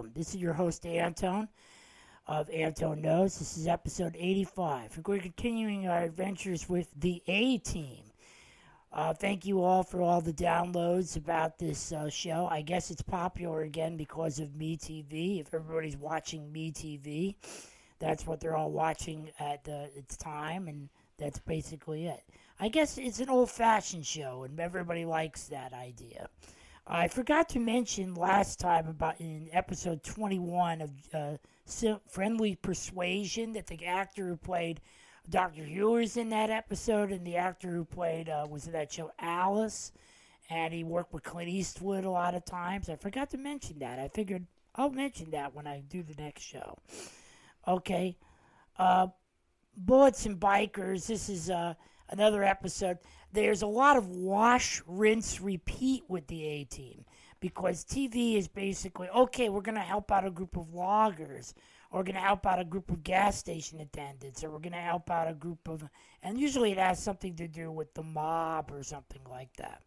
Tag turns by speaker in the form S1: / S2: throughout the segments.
S1: Welcome. This is your host, Anton of Anton Knows. This is episode 85. We're continuing our adventures with the A Team. Uh, thank you all for all the downloads about this uh, show. I guess it's popular again because of MeTV. If everybody's watching MeTV, that's what they're all watching at the its time, and that's basically it. I guess it's an old fashioned show, and everybody likes that idea. I forgot to mention last time about in episode 21 of uh, Friendly Persuasion that the actor who played Dr. Hewers in that episode, and the actor who played uh, was in that show Alice, and he worked with Clint Eastwood a lot of times. I forgot to mention that. I figured I'll mention that when I do the next show. Okay, uh, Bullets and Bikers. This is uh, another episode. There's a lot of wash, rinse, repeat with the A team because TV is basically okay. We're going to help out a group of loggers or we're going to help out a group of gas station attendants, or we're going to help out a group of, and usually it has something to do with the mob or something like that.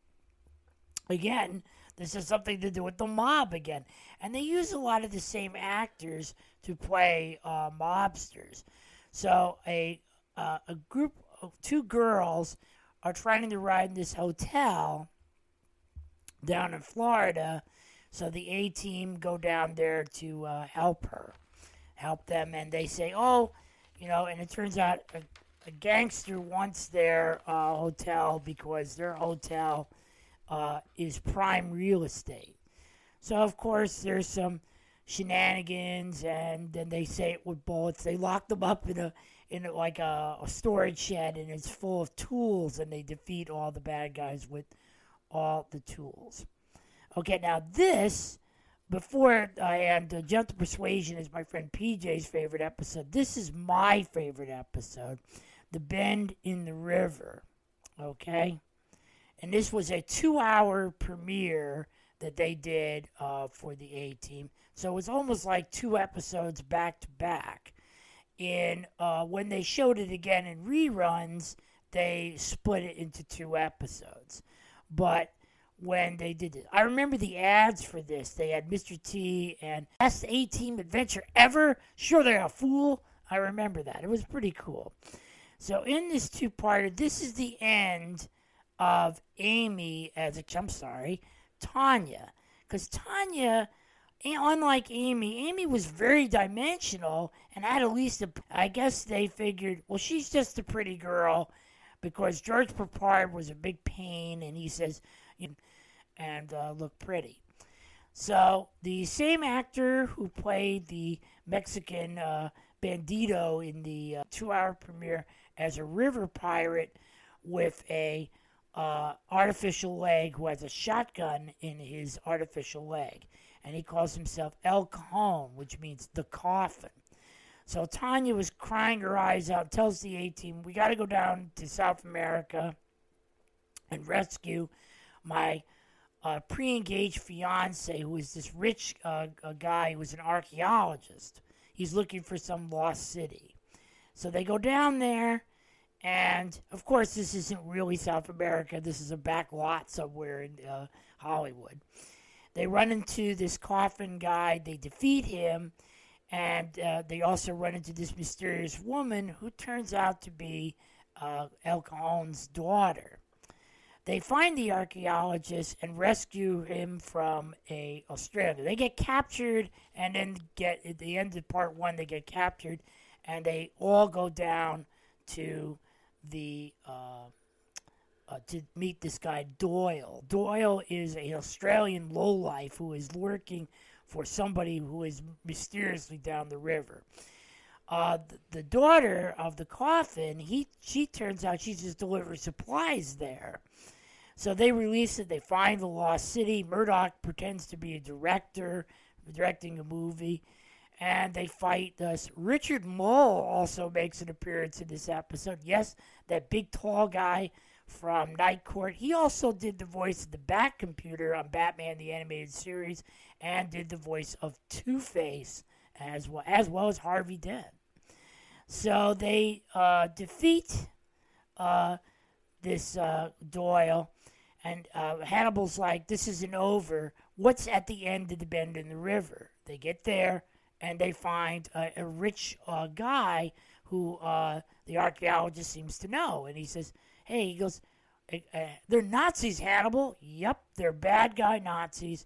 S1: Again, this has something to do with the mob again. And they use a lot of the same actors to play uh, mobsters. So a, uh, a group two girls are trying to ride in this hotel down in Florida. So the A team go down there to uh, help her help them, and they say, "Oh, you know," and it turns out a, a gangster wants their uh, hotel because their hotel uh, is prime real estate. So of course there's some shenanigans, and then they say it with bullets. They lock them up in a in like a, a storage shed, and it's full of tools, and they defeat all the bad guys with all the tools. Okay, now this before I and uh, Gentle Persuasion is my friend PJ's favorite episode. This is my favorite episode, The Bend in the River. Okay? And this was a two hour premiere that they did uh, for the A team. So it was almost like two episodes back to back. And uh, when they showed it again in reruns, they split it into two episodes. But when they did it. I remember the ads for this. They had Mr. T and best A team adventure ever. Sure, they're a fool. I remember that. It was pretty cool. So in this two-parter, this is the end of Amy as a. I'm sorry, Tanya, because Tanya. Unlike Amy, Amy was very dimensional and had at least a. I guess they figured, well, she's just a pretty girl, because George Peppard was a big pain, and he says, you and uh, look pretty. So the same actor who played the Mexican uh, bandito in the uh, two-hour premiere as a river pirate with a uh, artificial leg, who has a shotgun in his artificial leg, and he calls himself El Cajon, which means the coffin. So Tanya was crying her eyes out, tells the A team, "We got to go down to South America and rescue my." uh, pre-engaged fiance who is this rich uh, guy who is an archaeologist. He's looking for some lost city. So they go down there, and of course, this isn't really South America. This is a back lot somewhere in uh, Hollywood. They run into this coffin guy. They defeat him, and uh, they also run into this mysterious woman who turns out to be uh, El Cajon's daughter. They find the archaeologist and rescue him from a Australia. They get captured and then get at the end of part one. They get captured and they all go down to the uh, uh, to meet this guy Doyle. Doyle is an Australian lowlife who is working for somebody who is mysteriously down the river. Uh, the, the daughter of the coffin, he she turns out she just delivers supplies there. So they release it. They find the lost city. Murdock pretends to be a director, directing a movie, and they fight. Richard Moll also makes an appearance in this episode. Yes, that big tall guy from Night Court. He also did the voice of the Bat Computer on Batman the Animated Series, and did the voice of Two Face as well as well as Harvey Dent. So they uh, defeat uh, this uh, Doyle And uh, Hannibal's like, this isn't over. What's at the end of the bend in the river? They get there and they find a, rich uh, guy who uh, the archaeologist seems to know. And he says, hey, he goes, uh, they're Nazis, Hannibal. Yep, they're bad guy Nazis.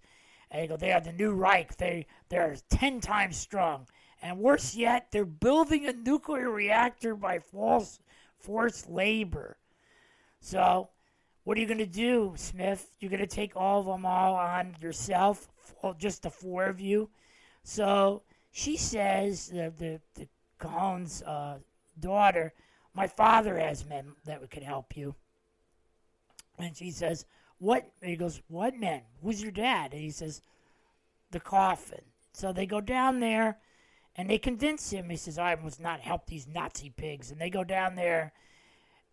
S1: And they go, they are the new Reich. They, they're 10 times strong. And worse yet, they're building a nuclear reactor by false forced labor. So, what are you going to do, Smith? You're going to take all of them all on yourself, just the four of you. So she says, the the, the Cajon's uh, daughter, my father has men that could help you. And she says, what? And he goes, what men? Who's your dad? And he says, the coffin. So they go down there and they convince him. He says, I must not help these Nazi pigs. And they go down there.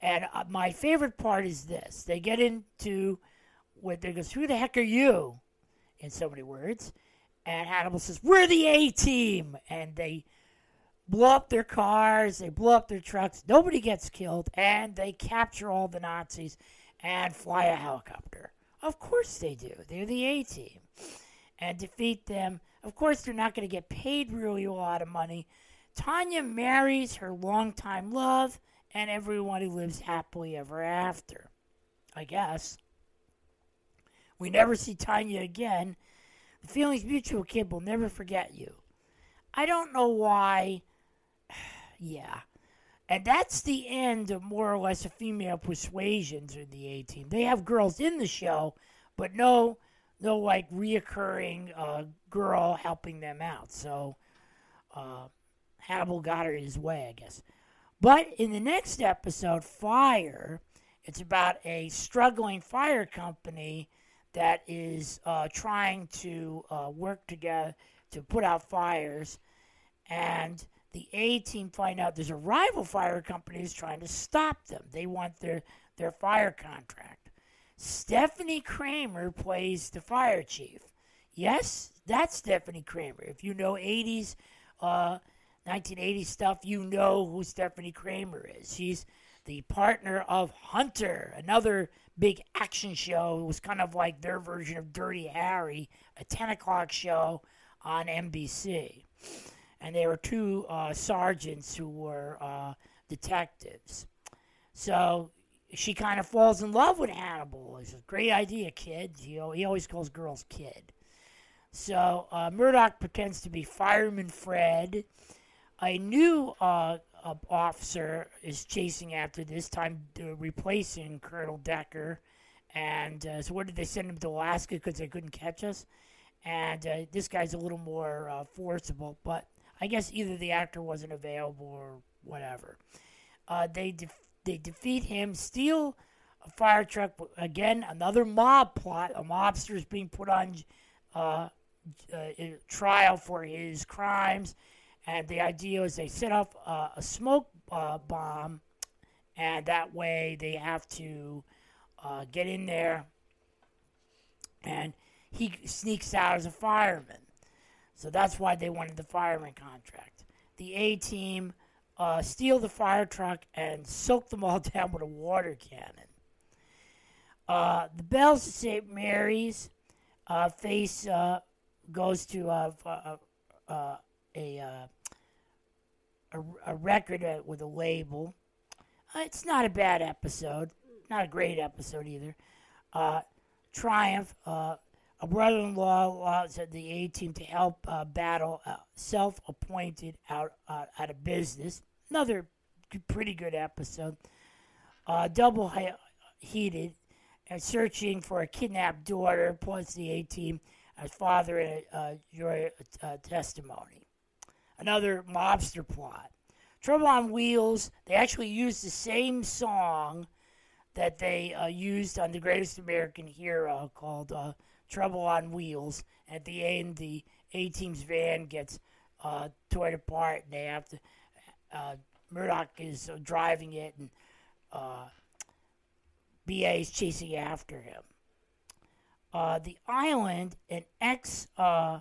S1: And uh, my favorite part is this they get into what they goes, Who the heck are you? In so many words. And Hannibal says, We're the A team. And they blow up their cars, they blow up their trucks. Nobody gets killed. And they capture all the Nazis and fly a helicopter. Of course they do. They're the A team. And defeat them. Of course, they're not going to get paid really a lot of money. Tanya marries her longtime love, and everyone who lives happily ever after. I guess. We never see Tanya again. The feelings mutual kid will never forget you. I don't know why. Yeah. And that's the end of more or less a female persuasions in the A team. They have girls in the show, but no, no like reoccurring uh, girl helping them out. So uh, Hannibal got her his way, I guess. But in the next episode, Fire, it's about a struggling fire company that is uh, trying to uh, work together to put out fires. And the A team find out there's a rival fire company who's trying to stop them. They want their, their fire contract. Stepfanie Kramer plays the fire chief. Yes, that's Stepfanie Kramer. If you know 80s, uh, 1980s stuff, you know who Stepfanie Kramer is. She's the partner of Hunter, another big action show. It was kind of like their version of Dirty Harry, a 10 o'clock show on NBC and there were two uh, sergeants who were uh, detectives. So she kind of falls in love with Hannibal. It's a great idea, kid. You know, he always calls girls kid. So uh, Murdock pretends to be Fireman Fred. A new uh, officer is chasing after this time, replacing Colonel Decker. And uh, so, what did they send him to Alaska because they couldn't catch us? And uh, this guy's a little more uh, forcible, but I guess either the actor wasn't available or whatever. Uh, they de- they defeat him, steal a fire truck. Again, another mob plot. A mobster is being put on uh, uh, trial for his crimes, and the idea is they set off uh, a smoke uh, bomb, and that way they have to uh, get in there, and he sneaks out as a fireman. So that's why they wanted the fireman contract. The A team uh, steal the fire truck and soak them all down with a water cannon. Uh, the Bells of St. Mary's uh, face uh, goes to uh, uh, a, a, a, record with a label. it's not a bad episode, not a great episode either. Triumph a brother-in-law allows the A team to help uh, battle uh, self-appointed out uh, out of business. Another pretty good episode. Uh, double heated and searching for a kidnapped daughter, plus the A team as father and uh, your uh, testimony. Another mobster plot. Trouble on Wheels. They actually used the same song that they uh, used on The Greatest American Hero called uh, Trouble on Wheels. At the end, the A team's van gets uh, torn apart, and they have to. Uh, Murdock is uh, driving it, and uh, BA is chasing after him. Uh, the island, an ex uh,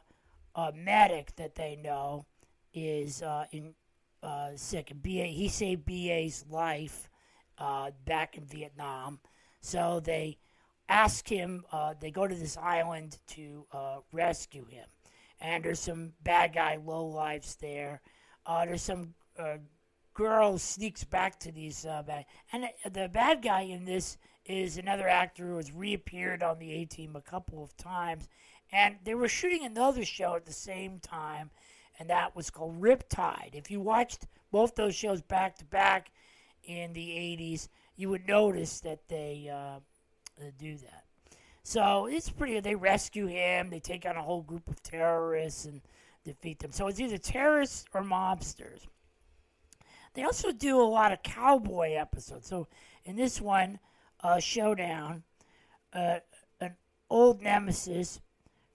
S1: uh, medic that they know is uh, in uh, sick. BA, he saved BA's life back in Vietnam, so they ask him. Uh, they go to this island to uh, rescue him, and there's some bad guy low lives there. Uh, there's some uh, girl sneaks back to these uh, bad, and the bad guy in this is another actor who has reappeared on the A Team a couple of times, and they were shooting another show at the same time, and that was called Riptide. If you watched both those shows back to back in the '80s, you would notice that they uh, do that. So it's pretty. They rescue him. They take on a whole group of terrorists and defeat them. So it's either terrorists or mobsters. They also do a lot of cowboy episodes. So in this one, uh, Showdown, uh, an old nemesis,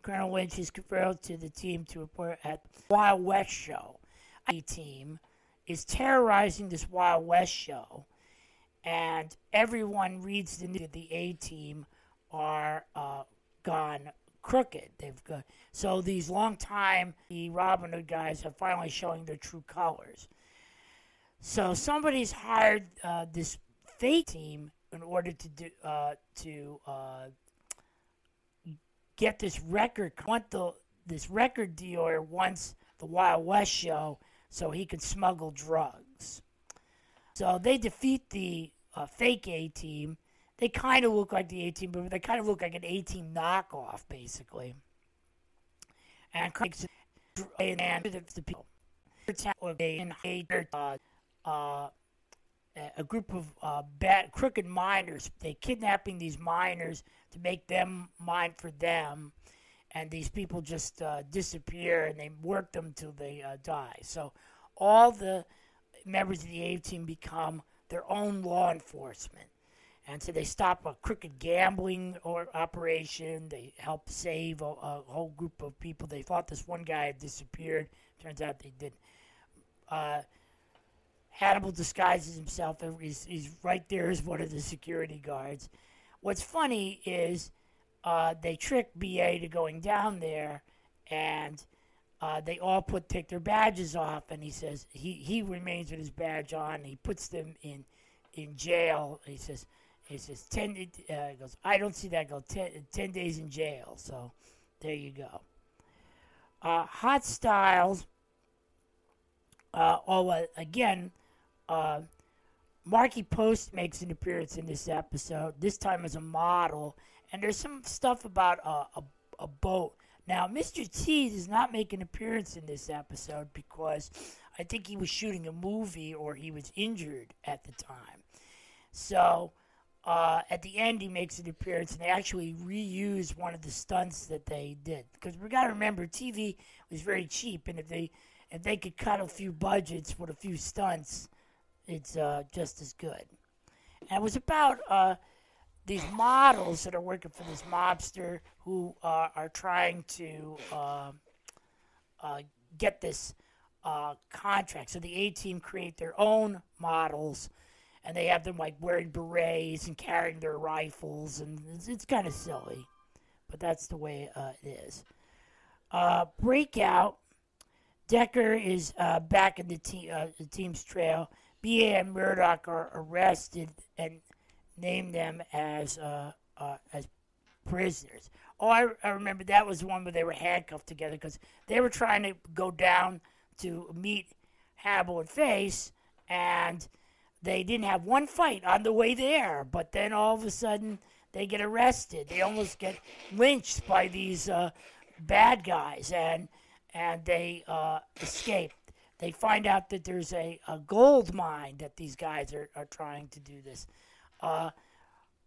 S1: Colonel Lynch, is referred to the team to report at Wild West show. A team is terrorizing this Wild West show, and everyone reads the news that the A team are uh, gone crooked. They've got so these long time the Robin Hood guys are finally showing their true colors. So somebody's hired uh, this fake team in order to do uh, to uh, get this record. Want the this record dealer wants the Wild West show so he can smuggle drugs. So they defeat the uh, fake A team. They kind of look like the A team, but they kind of look like an A team knockoff, basically. And the, people uh, a group of uh, bad, crooked miners. They kidnapping these miners to make them mine for them, and these people just uh, disappear and they work them till they uh, die. So all the members of the A team become their own law enforcement. And so they stop a crooked gambling or operation. They help save a, a whole group of people. They thought this one guy had disappeared. Turns out they didn't. Uh, Hannibal disguises himself he's, he's right there as one of the security guards. What's funny is uh, they trick BA to going down there, and uh, they all put take their badges off, and he says he, he remains with his badge on. he puts them in in jail. He says he says ten. Uh, goes I don't see that go 10, 10 days in jail. So there you go. Uh, Hot Styles. Uh, oh, again, uh, Markie Post makes an appearance in this episode, this time as a model, and there's some stuff about a, a boat. Now, Mr. T does not make an appearance in this episode because I think he was shooting a movie or he was injured at the time. So, uh, at the end, he makes an appearance, and they actually reuse one of the stunts that they did. Because we got to remember, TV was very cheap, and if they if they could cut a few budgets with a few stunts, it's uh, just as good. And it was about uh, these models that are working for this mobster who uh, are trying to uh, uh, get this uh, contract. So the A team create their own models, and they have them like wearing berets and carrying their rifles, and it's, it's kind of silly, but that's the way it is. Breakout. Decker is back in the, the team's trail BA and Murdock are arrested and name them as uh, uh, as prisoners. Oh, I, I remember that was one where they were handcuffed together because they were trying to go down to meet Hannibal and Face, and they didn't have one fight on the way there. But then all of a sudden, they get arrested. They almost get lynched by these uh, bad guys, and and they uh, escape they find out that there's a, a gold mine that these guys are, are trying to do this. Uh,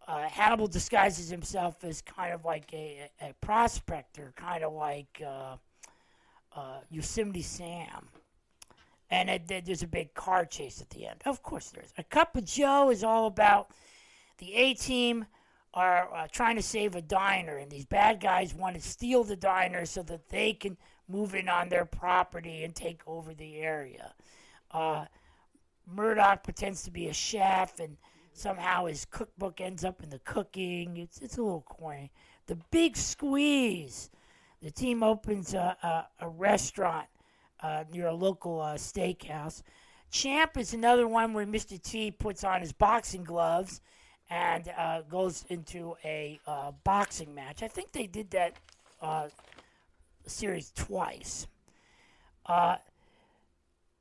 S1: uh, Hannibal disguises himself as kind of like a, a prospector, kind of like uh, uh Yosemite Sam. And it, there's a big car chase at the end. Of course, there is. A Cup of Joe is all about the A team are uh, trying to save a diner, and these bad guys want to steal the diner so that they can move in on their property and take over the area. Uh, Murdock pretends to be a chef, and somehow his cookbook ends up in the cooking. It's it's a little corny. The big squeeze. The team opens a, a, a restaurant uh, near a local uh, steakhouse. Champ is another one where Mr. T puts on his boxing gloves and uh, goes into a uh, boxing match. I think they did that uh, series twice. Uh,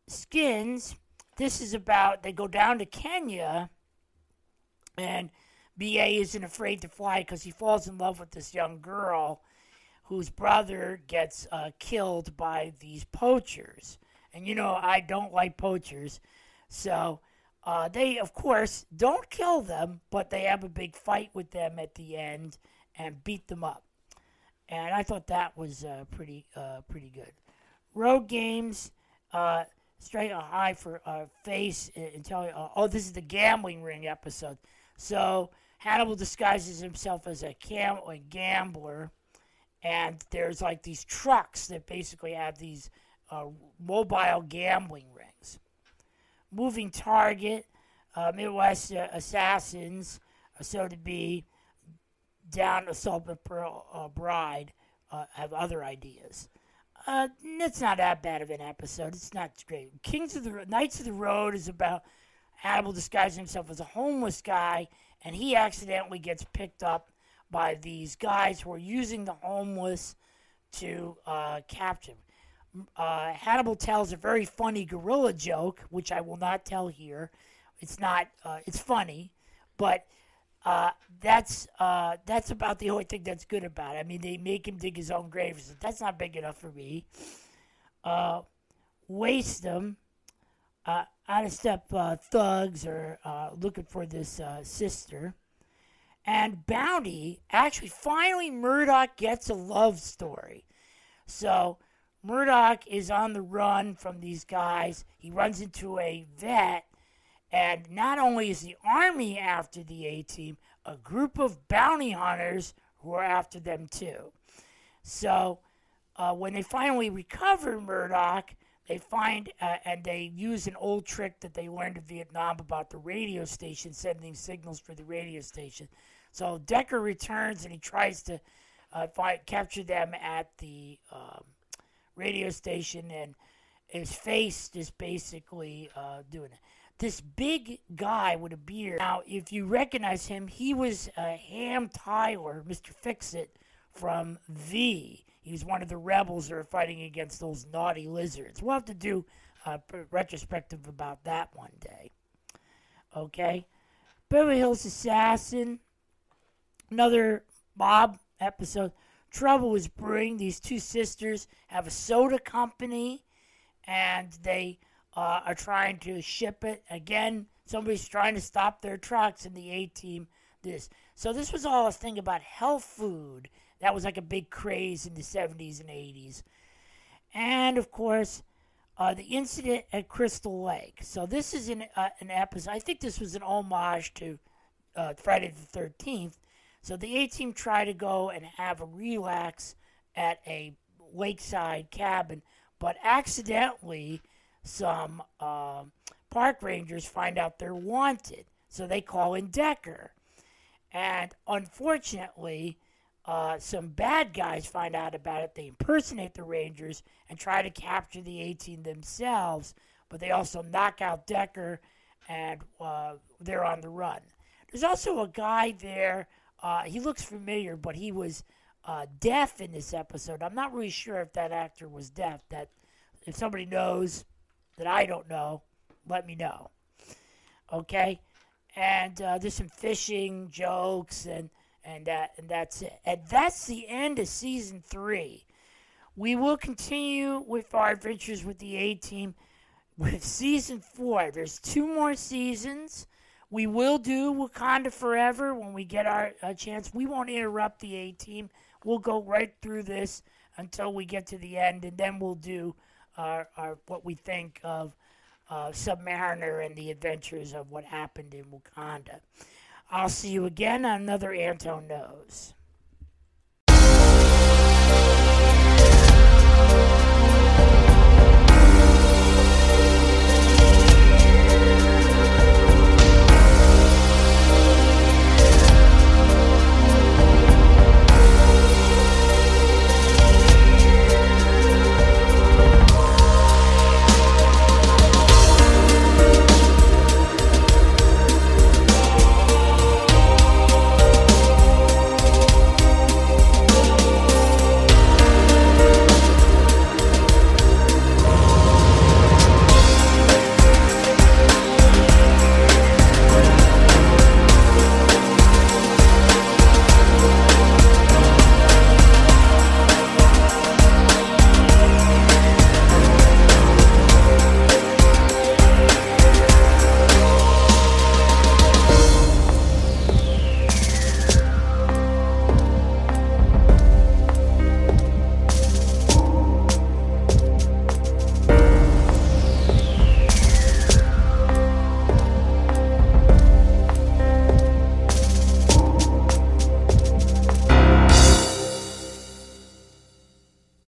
S1: Skins, this is about they go down to Kenya, and BA isn't afraid to fly because he falls in love with this young girl whose brother gets uh, killed by these poachers. And you know, I don't like poachers. So uh, they, of course, don't kill them, but they have a big fight with them at the end and beat them up. And I thought that was uh, pretty, uh, pretty good. Road games, uh, straight a high for uh, face uh, oh, this is the gambling ring episode. So Hannibal disguises himself as a cam a gambler, and there's like these trucks that basically have these uh, mobile gambling rings. Moving target, uh, Midwest uh, assassins, uh, so to be, down assault the Pearl uh, Bride, uh, have other ideas. Uh, it's not that bad of an episode. It's not great. Kings of the Knights of the Road is about Hannibal disguises himself as a homeless guy, and he accidentally gets picked up by these guys who are using the homeless to uh, capture him. Uh, Hannibal tells a very funny gorilla joke, which I will not tell here. It's not. Uh, it's funny, but uh, that's uh, that's about the only thing that's good about it. I mean, they make him dig his own grave. So that's not big enough for me. Uh, waste them. Uh, out of step uh, thugs are uh, looking for this uh, sister. And Bounty, actually, finally, Murdock gets a love story. So Murdock is on the run from these guys. He runs into a vet and not only is the Army after the A team, a group of bounty hunters who are after them too. So uh, when they finally recover Murdock, they find uh, and they use an old trick that they learned in Vietnam about the radio station sending signals for the radio station. So Decker returns and he tries to uh, find, capture them at the um, radio station, and his face is basically uh, doing it this big guy with a beard. Now, if you recognize him, he was uh, Ham Tyler, Mr. Fixit from V. He was one of the rebels that are fighting against those naughty lizards. We'll have to do a retrospective about that one day. Okay? Beverly Hills Assassin, another Bob episode. Trouble is brewing. These two sisters have a soda company, and they uh, are trying to ship it. Again, somebody's trying to stop their trucks, and the A team this. So this was all a thing about health food. That was like a big craze in the 70s and 80s. And of course, uh, the incident at Crystal Lake. So this is an, uh, an episode. I think this was an homage to uh, Friday the 13th. So the A team tried to go and have a relax at a lakeside cabin, but accidentally some uh, park rangers find out they're wanted. So they call in Decker. And unfortunately, uh, some bad guys find out about it. They impersonate the Rangers and try to capture the 18 themselves, but they also knock out Decker and uh, they're on the run. There's also a guy there. Uh, he looks familiar, but he was uh, deaf in this episode. I'm not really sure if that actor was deaf. That if somebody knows, that I don't know, let me know. Okay? And uh, there's some fishing jokes and and that and that's it. And that's the end of season three. We will continue with our adventures with the A team with season four. There's two more seasons. We will do Wakanda Forever when we get our uh, chance. We won't interrupt the A team. We'll go right through this until we get to the end, and then we'll do are, are what we think of uh, Submariner and the adventures of what happened in Wakanda. I'll see you again on another Anton Knows.